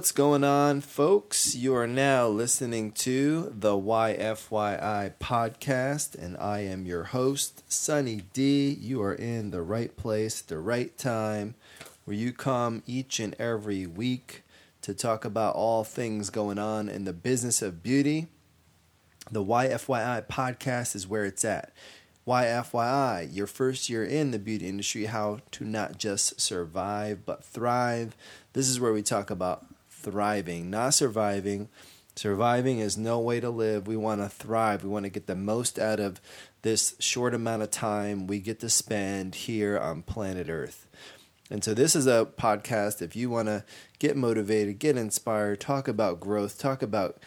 What's going on, folks? You are now listening to the YFYI podcast, and I am your host, Sunny D. You are in the right place, the right time, where you come each and every week to talk about all things going on in the business of beauty. The YFYI podcast is where it's at. YFYI, your first year in the beauty industry, how to not just survive but thrive. This is where we talk about thriving, not surviving. Surviving is no way to live. We want to thrive. We want to get the most out of this short amount of time we get to spend here on planet Earth. And so, this is a podcast if you want to get motivated, get inspired, talk about growth, talk about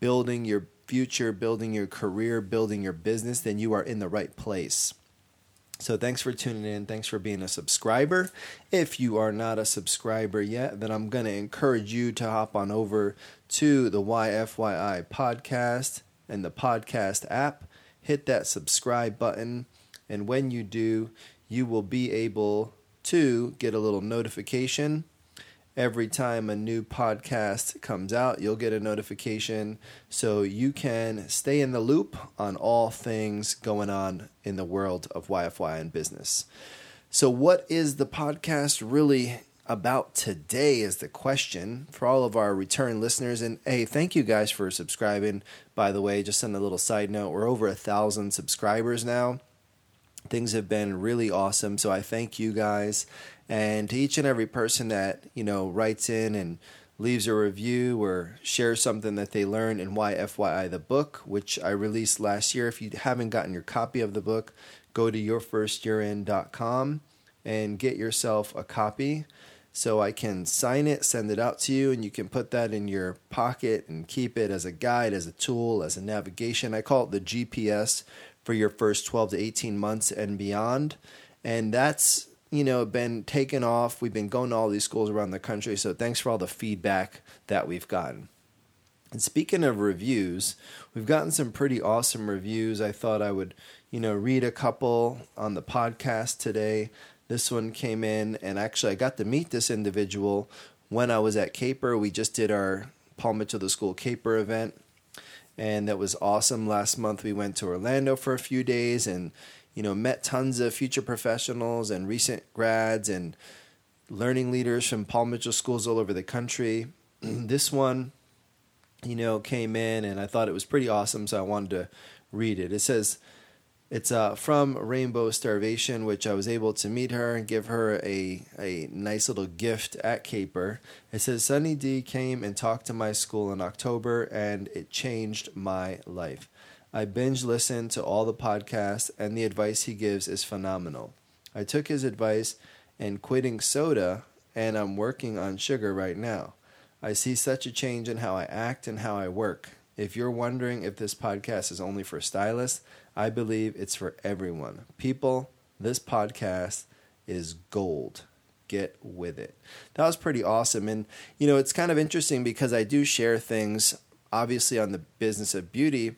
building your future, building your career, building your business, then you are in the right place. So thanks for tuning in. Thanks for being a subscriber. If you are not a subscriber yet, then I'm going to encourage you to hop on over to the YFYI podcast and the podcast app. Hit that subscribe button. And when you do, you will be able to get a little notification every time a new podcast comes out, you'll get a notification so you can stay in the loop on all things going on in the world of YFY and business. So, what is the podcast really about today? Is the question for all of our return listeners. And hey, thank you guys for subscribing. By the way, just on a little side note, we're over a thousand subscribers now. Things have been really awesome. So, I thank you guys. And to each and every person that, you know, writes in and leaves a review or shares something that they learned in YFYI the book, which I released last year. If you haven't gotten your copy of the book, go to yourfirstyearin.com and get yourself a copy so I can sign it, send it out to you, and you can put that in your pocket and keep it as a guide, as a tool, as a navigation. I call it the GPS for your first 12 to 18 months and beyond. And that's you know, been taken off. We've been going to all these schools around the country. So thanks for all the feedback that we've gotten. And speaking of reviews, we've gotten some pretty awesome reviews. I thought I would, you know, read a couple on the podcast today. This one came in, and actually, I got to meet this individual when I was at Caper. We just did our Paul Mitchell the School Caper event, and that was awesome. Last month, we went to Orlando for a few days, and you know, met tons of future professionals and recent grads and learning leaders from Paul Mitchell schools all over the country. this one, you know, came in and I thought it was pretty awesome, so I wanted to read it. It says, it's uh, from Rainbow Starvation, which I was able to meet her and give her a, a nice little gift at Caper. It says, Sunny D came and talked to my school in October, and it changed my life. I binge listened to all the podcasts, and the advice he gives is phenomenal. I took his advice and quitting soda, and I'm working on sugar right now. I see such a change in how I act and how I work. If you're wondering if this podcast is only for stylists, I believe it's for everyone. People, this podcast is gold. Get with it. That was pretty awesome. And, you know, it's kind of interesting because I do share things, obviously, on the business of beauty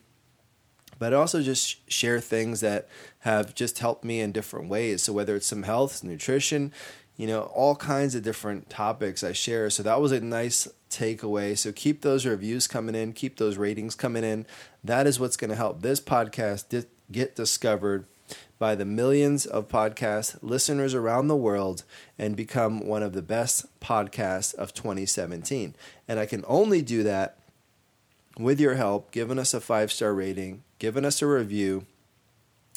but also just share things that have just helped me in different ways. So whether it's some health, nutrition, you know, all kinds of different topics I share. So that was a nice takeaway. So keep those reviews coming in, keep those ratings coming in. That is what's going to help this podcast get discovered by the millions of podcast listeners around the world and become one of the best podcasts of 2017. And I can only do that with your help, giving us a five star rating, giving us a review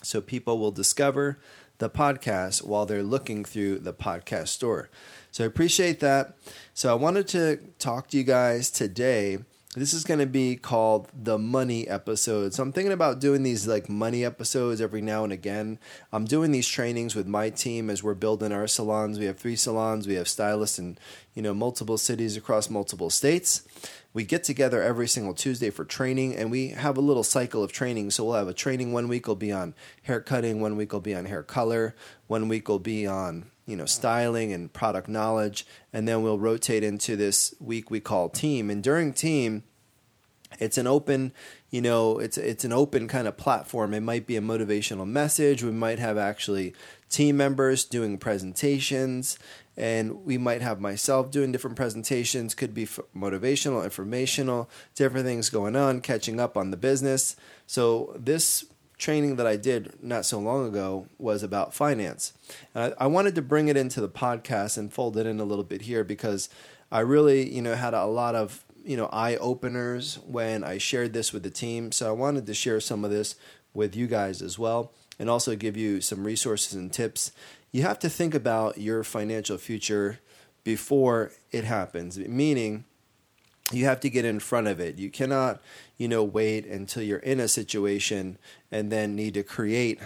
so people will discover the podcast while they're looking through the podcast store. So I appreciate that. So I wanted to talk to you guys today. This is going to be called the money episode. So I'm thinking about doing these like money episodes every now and again. I'm doing these trainings with my team as we're building our salons. We have three salons. We have stylists in, you know, multiple cities across multiple states we get together every single Tuesday for training, and we have a little cycle of training. So we'll have a training one week will be on hair cutting, one week will be on hair color, one week will be on you know styling and product knowledge, and then we'll rotate into this week we call team. And during team, it's an open you know, it's it's an open kind of platform. It might be a motivational message. We might have actually team members doing presentations and we might have myself doing different presentations could be motivational informational different things going on catching up on the business so this training that i did not so long ago was about finance and I, I wanted to bring it into the podcast and fold it in a little bit here because i really you know had a lot of you know eye openers when i shared this with the team so i wanted to share some of this with you guys as well and also give you some resources and tips you have to think about your financial future before it happens, meaning you have to get in front of it. You cannot, you know, wait until you're in a situation and then need to create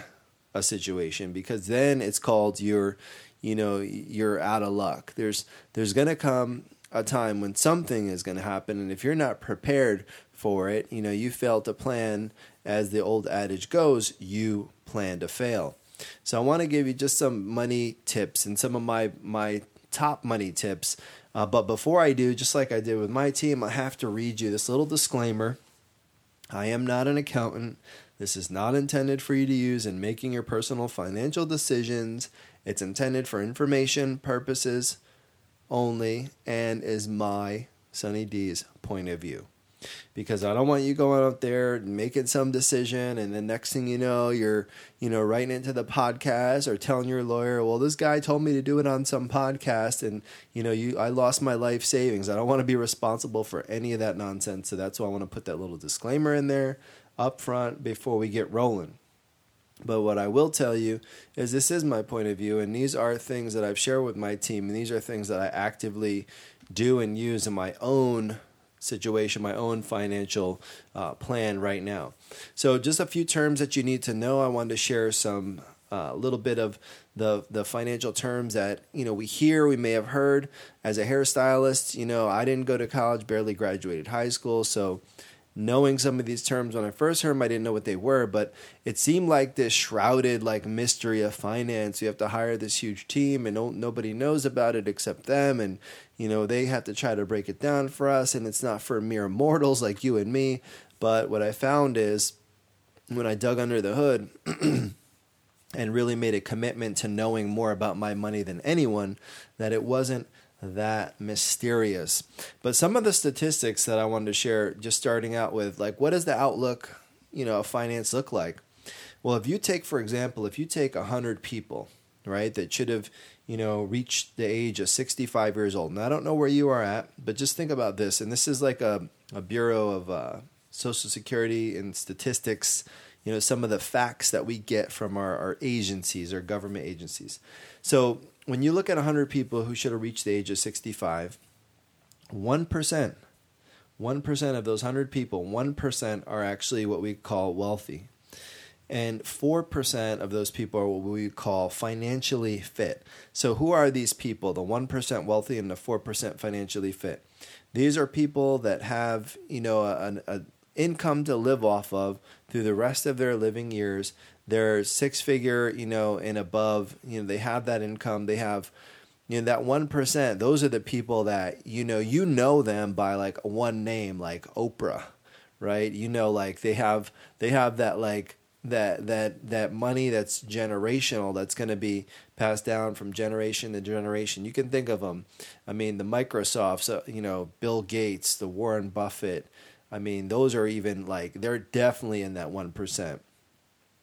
a situation because then it's called you're, you know, you're out of luck. There's there's going to come a time when something is going to happen and if you're not prepared for it, you know, you fail to plan as the old adage goes, you plan to fail. So I want to give you just some money tips and some of my my top money tips. Uh, but before I do, just like I did with my team, I have to read you this little disclaimer. I am not an accountant. This is not intended for you to use in making your personal financial decisions. It's intended for information purposes only and is my, Sunny D's, point of view. Because I don't want you going out there and making some decision and the next thing you know you're you know writing into the podcast or telling your lawyer well this guy told me to do it on some podcast and you know you I lost my life savings. I don't want to be responsible for any of that nonsense so that's why I want to put that little disclaimer in there up front before we get rolling but what I will tell you is this is my point of view, and these are things that I've shared with my team, and these are things that I actively do and use in my own situation, my own financial uh, plan right now. So, just a few terms that you need to know. I wanted to share some a uh, little bit of the the financial terms that you know we hear, we may have heard. As a hairstylist, you know, I didn't go to college, barely graduated high school, so knowing some of these terms when I first heard them, I didn't know what they were, but it seemed like this shrouded like mystery of finance. You have to hire this huge team, and no, nobody knows about it except them, and you know they have to try to break it down for us, and it's not for mere mortals like you and me. But what I found is when I dug under the hood. and really made a commitment to knowing more about my money than anyone, that it wasn't that mysterious. But some of the statistics that I wanted to share, just starting out with, like, what does the outlook, you know, of finance look like? Well, if you take, for example, if you take 100 people, right, that should have, you know, reached the age of 65 years old. And I don't know where you are at, but just think about this. And this is like a, a Bureau of uh, Social Security and Statistics, you know, some of the facts that we get from our, our agencies, our government agencies. So when you look at 100 people who should have reached the age of 65, 1%, 1% of those 100 people, 1% are actually what we call wealthy. And 4% of those people are what we call financially fit. So, who are these people? The 1% wealthy and the 4% financially fit. These are people that have, you know, an a income to live off of through the rest of their living years they're six figure, you know, and above, you know, they have that income, they have you know that 1%, those are the people that you know, you know them by like one name like Oprah, right? You know like they have they have that like that that that money that's generational that's going to be passed down from generation to generation. You can think of them. I mean, the Microsofts, uh, you know, Bill Gates, the Warren Buffett. I mean, those are even like they're definitely in that 1%.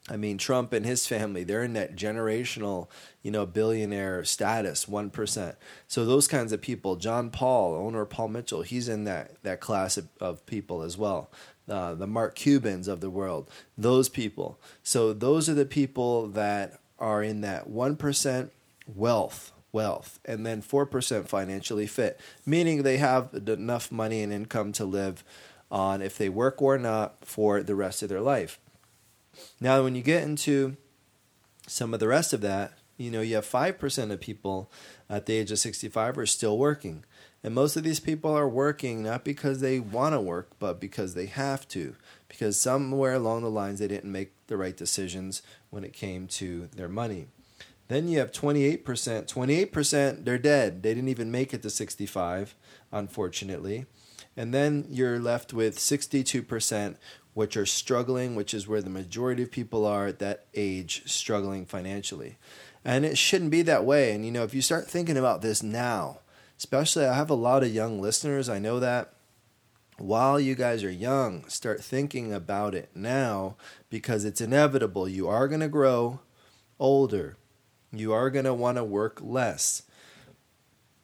I mean, Trump and his family, they're in that generational, you know, billionaire status, 1%. So those kinds of people, John Paul, owner Paul Mitchell, he's in that, that class of, of people as well. Uh, the Mark Cubans of the world, those people. So those are the people that are in that 1% wealth, wealth, and then 4% financially fit, meaning they have enough money and income to live on if they work or not for the rest of their life. Now, when you get into some of the rest of that, you know, you have 5% of people at the age of 65 are still working. And most of these people are working not because they want to work, but because they have to. Because somewhere along the lines they didn't make the right decisions when it came to their money. Then you have 28%. 28%, they're dead. They didn't even make it to 65, unfortunately. And then you're left with 62%, which are struggling, which is where the majority of people are at that age struggling financially. And it shouldn't be that way. And you know, if you start thinking about this now, especially I have a lot of young listeners, I know that while you guys are young, start thinking about it now because it's inevitable. You are going to grow older. You are going to want to work less.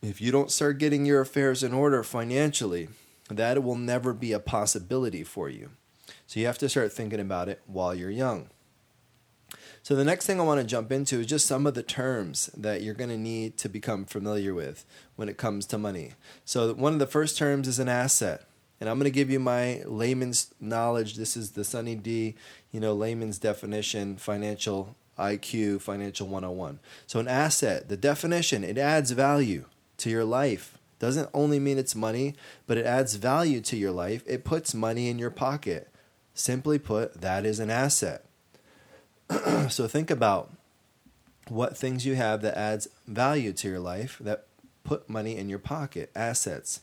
If you don't start getting your affairs in order financially, that will never be a possibility for you. So you have to start thinking about it while you're young. So the next thing I want to jump into is just some of the terms that you're going to need to become familiar with when it comes to money. So one of the first terms is an asset. And I'm going to give you my layman's knowledge. This is the Sunny D, you know, layman's definition, financial IQ, financial 101. So an asset, the definition, it adds value to your life. Doesn't only mean it's money, but it adds value to your life. It puts money in your pocket. Simply put, that is an asset. so think about what things you have that adds value to your life that put money in your pocket, assets.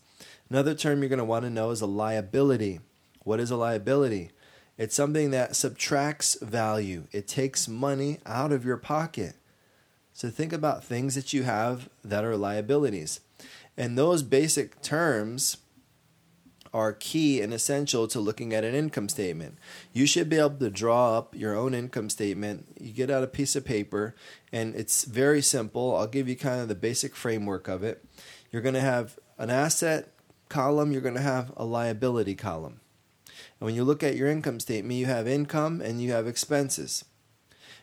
Another term you're going to want to know is a liability. What is a liability? It's something that subtracts value. It takes money out of your pocket. So think about things that you have that are liabilities. And those basic terms are key and essential to looking at an income statement. You should be able to draw up your own income statement. You get out a piece of paper, and it's very simple. I'll give you kind of the basic framework of it. You're going to have an asset column, you're going to have a liability column. And when you look at your income statement, you have income and you have expenses.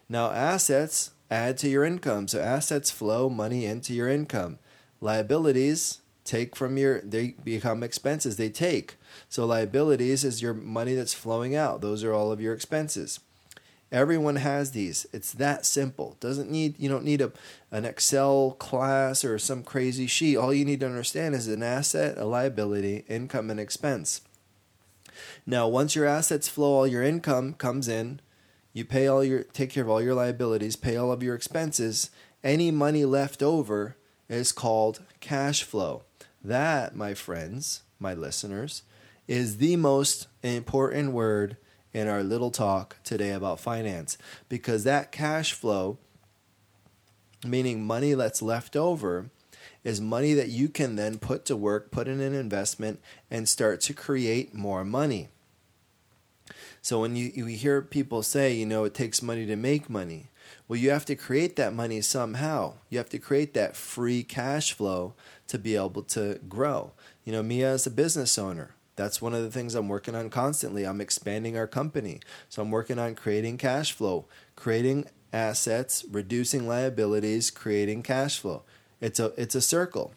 Now, assets add to your income. So assets flow money into your income. Liabilities take from your they become expenses they take. So liabilities is your money that's flowing out. Those are all of your expenses. Everyone has these. It's that simple. Doesn't need you don't need a an excel class or some crazy sheet. All you need to understand is an asset a liability income and expense. Now once your assets flow all your income comes in. You pay all your take care of all your liabilities pay all of your expenses. Any money left over is called cash flow that, my friends, my listeners, is the most important word in our little talk today about finance because that cash flow, meaning money that's left over, is money that you can then put to work, put in an investment, and start to create more money. So when you, you hear people say, you know, it takes money to make money, well, you have to create that money somehow. You have to create that free cash flow to be able to grow. You know, me as a business owner, that's one of the things I'm working on constantly. I'm expanding our company. So I'm working on creating cash flow, creating assets, reducing liabilities, creating cash flow. It's a it's a circle.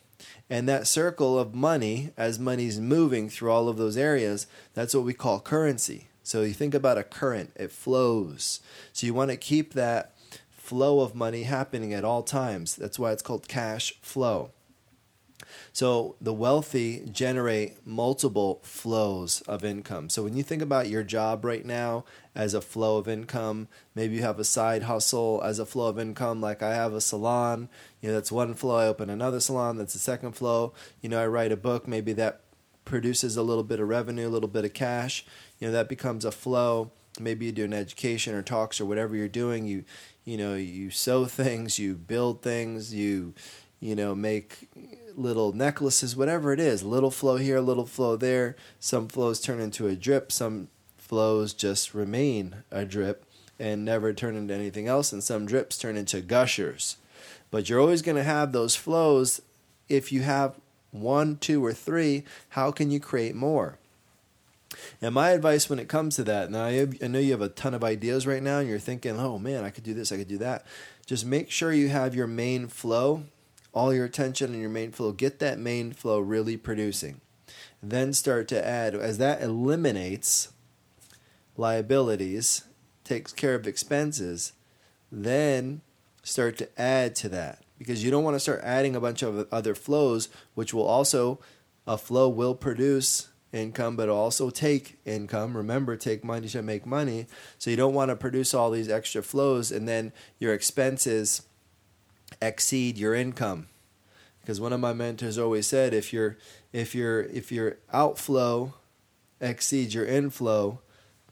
And that circle of money, as money's moving through all of those areas, that's what we call currency. So you think about a current, it flows. So you want to keep that flow of money happening at all times. That's why it's called cash flow. So the wealthy generate multiple flows of income. So when you think about your job right now as a flow of income, maybe you have a side hustle as a flow of income, like I have a salon, you know, that's one flow. I open another salon, that's a second flow. You know, I write a book, maybe that produces a little bit of revenue, a little bit of cash. You know, that becomes a flow. Maybe you do an education or talks or whatever you're doing you you know you sew things you build things you you know make little necklaces whatever it is. Little flow here little flow there. Some flows turn into a drip. Some flows just remain a drip and never turn into anything else. And some drips turn into gushers. But you're always going to have those flows. If you have one two or three how can you create more and my advice when it comes to that, now I, I know you have a ton of ideas right now and you're thinking, oh man, I could do this, I could do that. Just make sure you have your main flow, all your attention on your main flow. Get that main flow really producing. Then start to add, as that eliminates liabilities, takes care of expenses, then start to add to that because you don't want to start adding a bunch of other flows, which will also, a flow will produce income, but also take income. Remember, take money to make money. So you don't want to produce all these extra flows and then your expenses exceed your income. Because one of my mentors always said, if your if your if your outflow exceeds your inflow,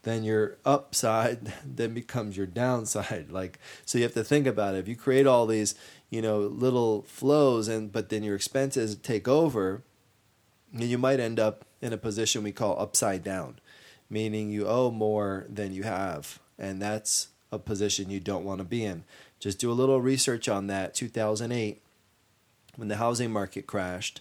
then your upside then becomes your downside. Like so you have to think about it. If you create all these, you know, little flows and but then your expenses take over, you might end up in a position we call upside down, meaning you owe more than you have. And that's a position you don't want to be in. Just do a little research on that. 2008, when the housing market crashed,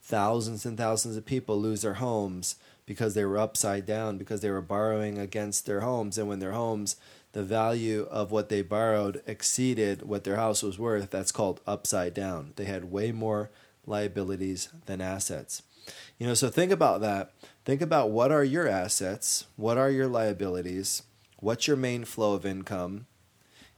thousands and thousands of people lose their homes because they were upside down, because they were borrowing against their homes. And when their homes, the value of what they borrowed exceeded what their house was worth, that's called upside down. They had way more liabilities than assets. You know, so think about that. Think about what are your assets? What are your liabilities? What's your main flow of income?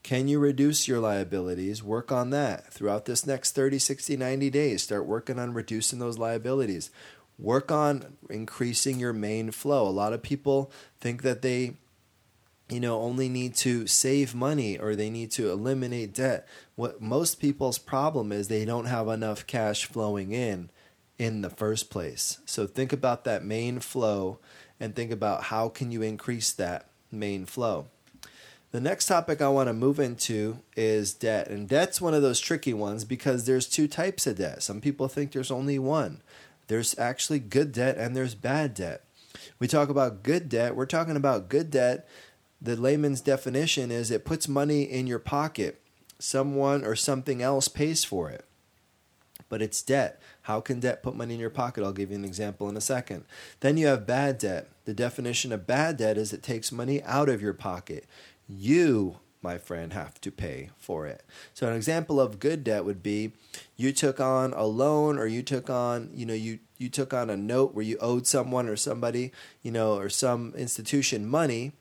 Can you reduce your liabilities? Work on that throughout this next 30, 60, 90 days. Start working on reducing those liabilities. Work on increasing your main flow. A lot of people think that they you know only need to save money or they need to eliminate debt. What most people's problem is they don't have enough cash flowing in in the first place. So think about that main flow and think about how can you increase that main flow. The next topic I want to move into is debt. And debt's one of those tricky ones because there's two types of debt. Some people think there's only one. There's actually good debt and there's bad debt. We talk about good debt, we're talking about good debt. The layman's definition is it puts money in your pocket. Someone or something else pays for it. But it's debt. How can debt put money in your pocket? I'll give you an example in a second. Then you have bad debt. The definition of bad debt is it takes money out of your pocket you, my friend, have to pay for it. So an example of good debt would be you took on a loan or you took on, you know, you you took on a note where you owed someone or somebody, you know, or some institution money,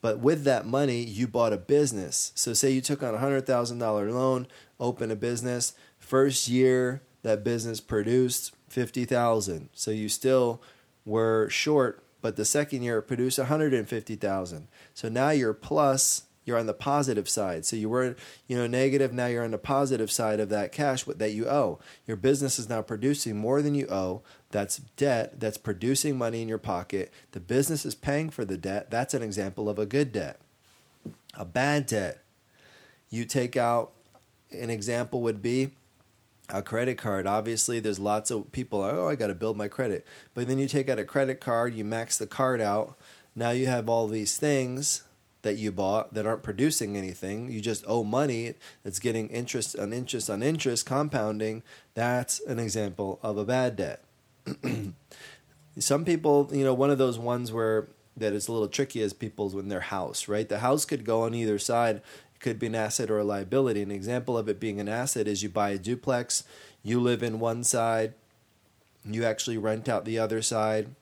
but with that money you bought a business. So say you took on a $100,000 loan, open a business, first year that business produced 50,000. So you still were short but the second year it produced 150,000. So now you're plus, you're on the positive side. So you were, you know, negative, now you're on the positive side of that cash that you owe. Your business is now producing more than you owe. That's debt that's producing money in your pocket. The business is paying for the debt. That's an example of a good debt. A bad debt. You take out an example would be a credit card. Obviously there's lots of people oh i got to build my credit. But then you take out a credit card you max the card out. Now you have all these things that you bought that aren't producing anything. You just owe money. That's getting interest on interest on interest compounding. That's an example of a bad debt. Some people you know one of those ones where that is a little tricky is people's when their house right? The house could go on either side could be an asset or a liability. An example of it being an asset is you buy a duplex, you live in one side, you actually rent out the other side.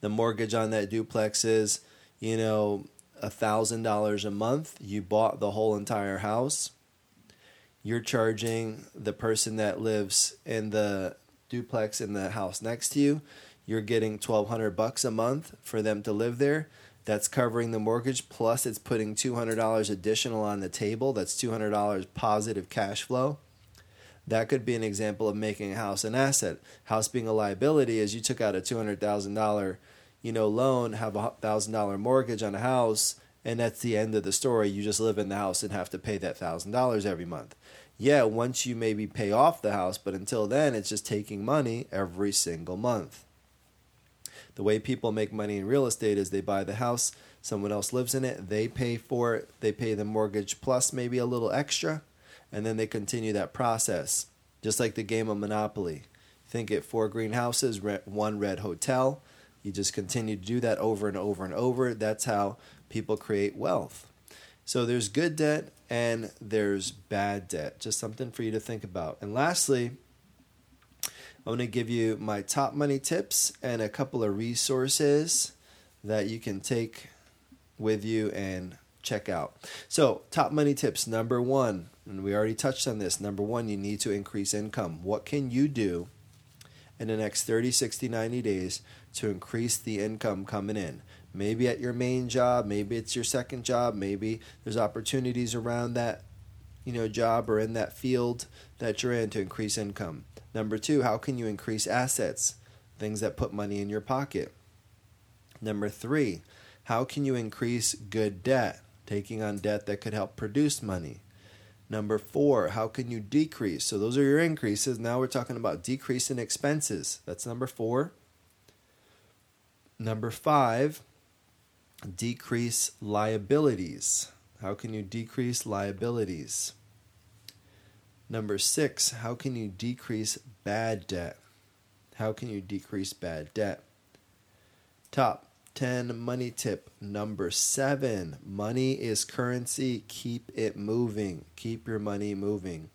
The mortgage on that duplex is, you know, a thousand dollars a month. You bought the whole entire house. You're charging the person that lives in the duplex in the house next to you. You're getting twelve hundred bucks a month for them to live there that's covering the mortgage plus it's putting $200 additional on the table that's $200 positive cash flow. That could be an example of making a house an asset. House being a liability is you took out a $200000 you know loan have a $1000 mortgage on a house and that's the end of the story. You just live in the house and have to pay that $1000 every month. Yeah once you maybe pay off the house but until then it's just taking money every single month the way people make money in real estate is they buy the house, someone else lives in it, they pay for it, they pay the mortgage plus maybe a little extra, and then they continue that process. Just like the game of Monopoly. Think it four green houses, one red hotel. You just continue to do that over and over and over. That's how people create wealth. So there's good debt and there's bad debt. Just something for you to think about. And lastly, I'm going to give you my top money tips and a couple of resources that you can take with you and check out. So, top money tips number one, and we already touched on this. Number one, you need to increase income. What can you do in the next 30, 60, 90 days to increase the income coming in? Maybe at your main job, maybe it's your second job, maybe there's opportunities around that you know job or in that field that you're in to increase income. Number two, how can you increase assets? Things that put money in your pocket. Number three, How can you increase good debt? Taking on debt that could help produce money. Number four, how can you decrease? So those are your increases. Now we're talking about decreasing expenses. That's number four. Number five, decrease liabilities. How can you decrease liabilities? Number six, how can you decrease bad debt? How can you decrease bad debt? Top 10 money tip number 7 money is currency keep it moving keep your money moving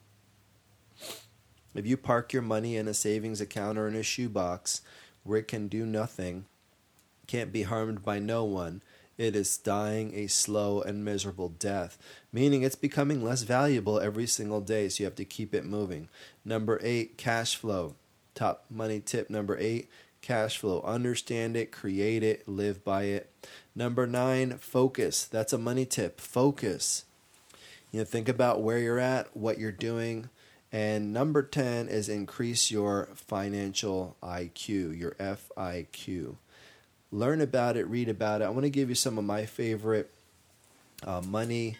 if you park your money in a savings account or in a shoebox where it can do nothing can't be harmed by no one it is dying a slow and miserable death meaning it's becoming less valuable every single day so you have to keep it moving number 8 cash flow top money tip number 8 cash flow. Understand it, create it, live by it. Number nine, focus. That's a money tip. Focus. You know, think about where you're at, what you're doing. And number 10 is increase your financial IQ, your FIQ. Learn about it, read about it. I want to give you some of my favorite uh, money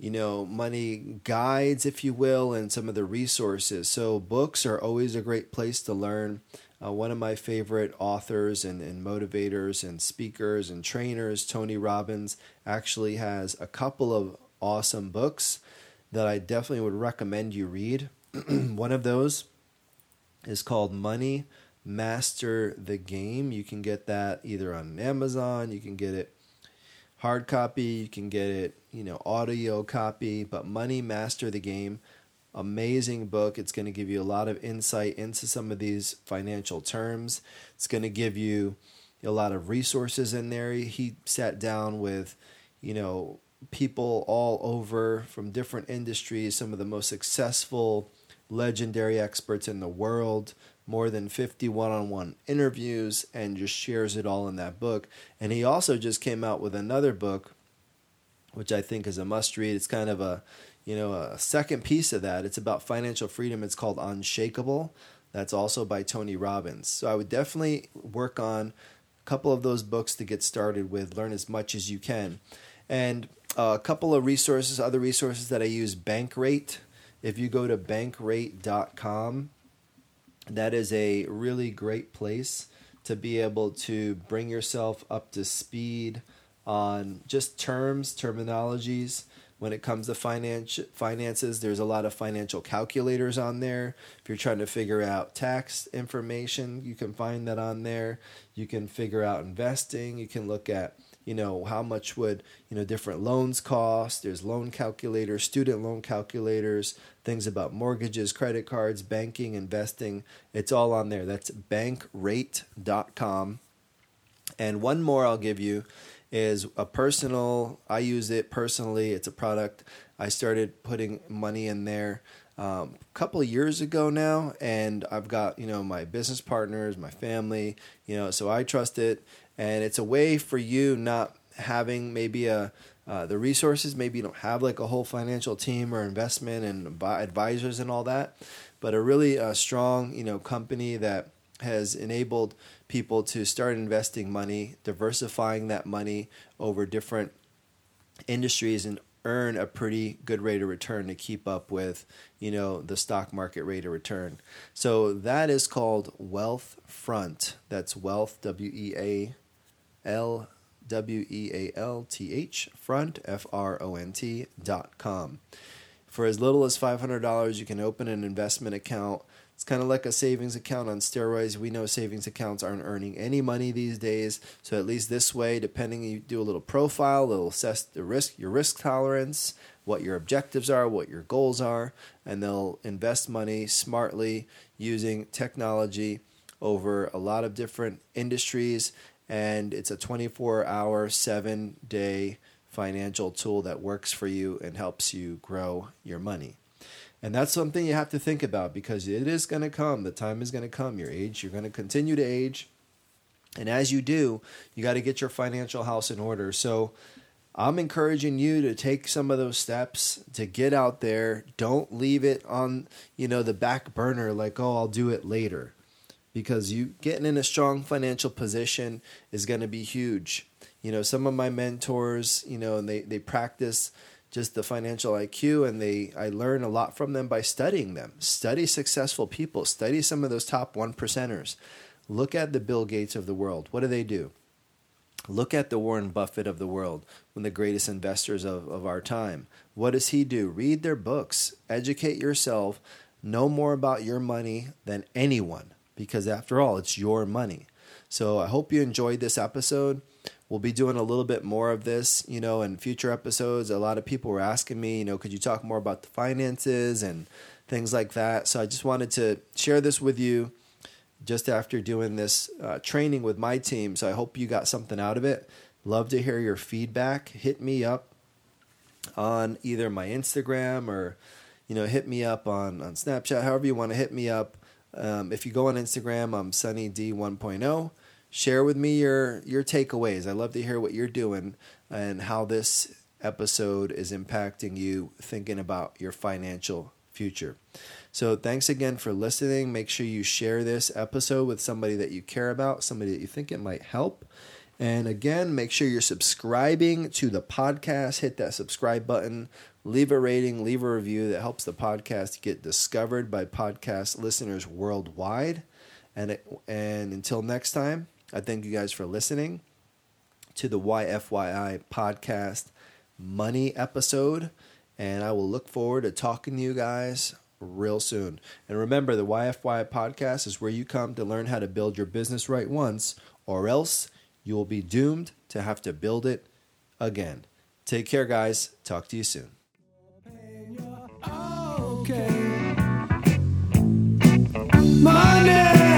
you know, money guides, if you will, and some of the resources. So, books are always a great place to learn. Uh, one of my favorite authors and, and motivators and speakers and trainers, Tony Robbins, actually has a couple of awesome books that I definitely would recommend you read. one of those is called Money Master the Game. You can get that either on Amazon, you can get it hard copy, you can get it, you know, audio copy, but Money Master the Game amazing book. It's going to give you a lot of insight into some of these financial terms. It's going to give you a lot of resources in there. He sat down with, you know, people all over from different industries, some of the most successful, legendary experts in the world, more than 50 one on one interviews, and just shares it all in that book. And he also just came out with another book, which I think is a must read. It's kind of a you know, a second piece of that, it's about financial freedom. It's called Unshakable. That's also by Tony Robbins. So I would definitely work on a couple of those books to get started with, learn as much as you can. And uh, a couple of resources, other resources that I use, Bankrate. If you go to bankrate.com, that is a really great place to be able to bring yourself up to speed on just terms, terminologies. When it comes to finance finances there's a lot of financial calculators on there. If you're trying to figure out tax information you can find that on there. You can figure out investing. You can look at you know how much would you know different loans cost there's loan calculators student loan calculators things about mortgages credit cards banking investing it's all on there that's bankrate.com and one more i'll give you is a personal. I use it personally. It's a product. I started putting money in there um, a couple of years ago now, and I've got you know my business partners, my family, you know, so I trust it, and it's a way for you not having maybe a uh, the resources. Maybe you don't have like a whole financial team or investment and advisors and all that, but a really uh, strong you know company that has enabled people to start investing money, diversifying that money over different industries and earn a pretty good rate of return to keep up with, you know, the stock market rate of return. So that is called Wealthfront That's wealth W E A L W E A L T H front F R O N T dot com. For as little as $500, you can open an investment account it's kind of like a savings account on steroids. We know savings accounts aren't earning any money these days, so at least this way, depending, you do a little profile, it'll assess the risk, your risk tolerance, what your objectives are, what your goals are, and they'll invest money smartly using technology over a lot of different industries. And it's a 24 hour, seven day financial tool that works for you and helps you grow your money. And that's something you have to think about because it is going to come. The time is going to come. Your age, you're going to continue to age. And as you do, you got to get your financial house in order. So I'm encouraging you to take some of those steps to get out there. Don't leave it on, you know, the back burner like, "Oh, I'll do it later." Because you getting in a strong financial position is going to be huge. You know, some of my mentors, you know, and they, they practice just the financial IQ and they I learn a lot from them by studying them. Study successful people, study some of those top one percenters. Look at the Bill Gates of the world. What do they do? Look at the Warren Buffett of the world, one of the greatest investors of, of our time. What does he do? Read their books, educate yourself, know more about your money than anyone, because after all, it's your money. So I hope you enjoyed this episode. We'll be doing a little bit more of this, you know, in future episodes. A lot of people were asking me, you know, could you talk more about the finances and things like that? So I just wanted to share this with you just after doing this uh, training with my team. So I hope you got something out of it. Love to hear your feedback. Hit me up on either my Instagram or, you know, hit me up on, on Snapchat, however you want to hit me up. Um, if you go on Instagram, I'm sunnyd 1.0 share with me your your takeaways. I love to hear what you're doing and how this episode is impacting you thinking about your financial future. So thanks again for listening. Make sure you share this episode with somebody that you care about, somebody that you think it might help. And again, make sure you're subscribing to the podcast. Hit that subscribe button. Leave a rating, leave a review that helps the podcast get discovered by podcast listeners worldwide. And it, and until next time, I thank you guys for listening to the YFYI podcast money episode. And I will look forward to talking to you guys real soon. And remember, the YFYI podcast is where you come to learn how to build your business right once, or else you will be doomed to have to build it again. Take care, guys. Talk to you soon. Money.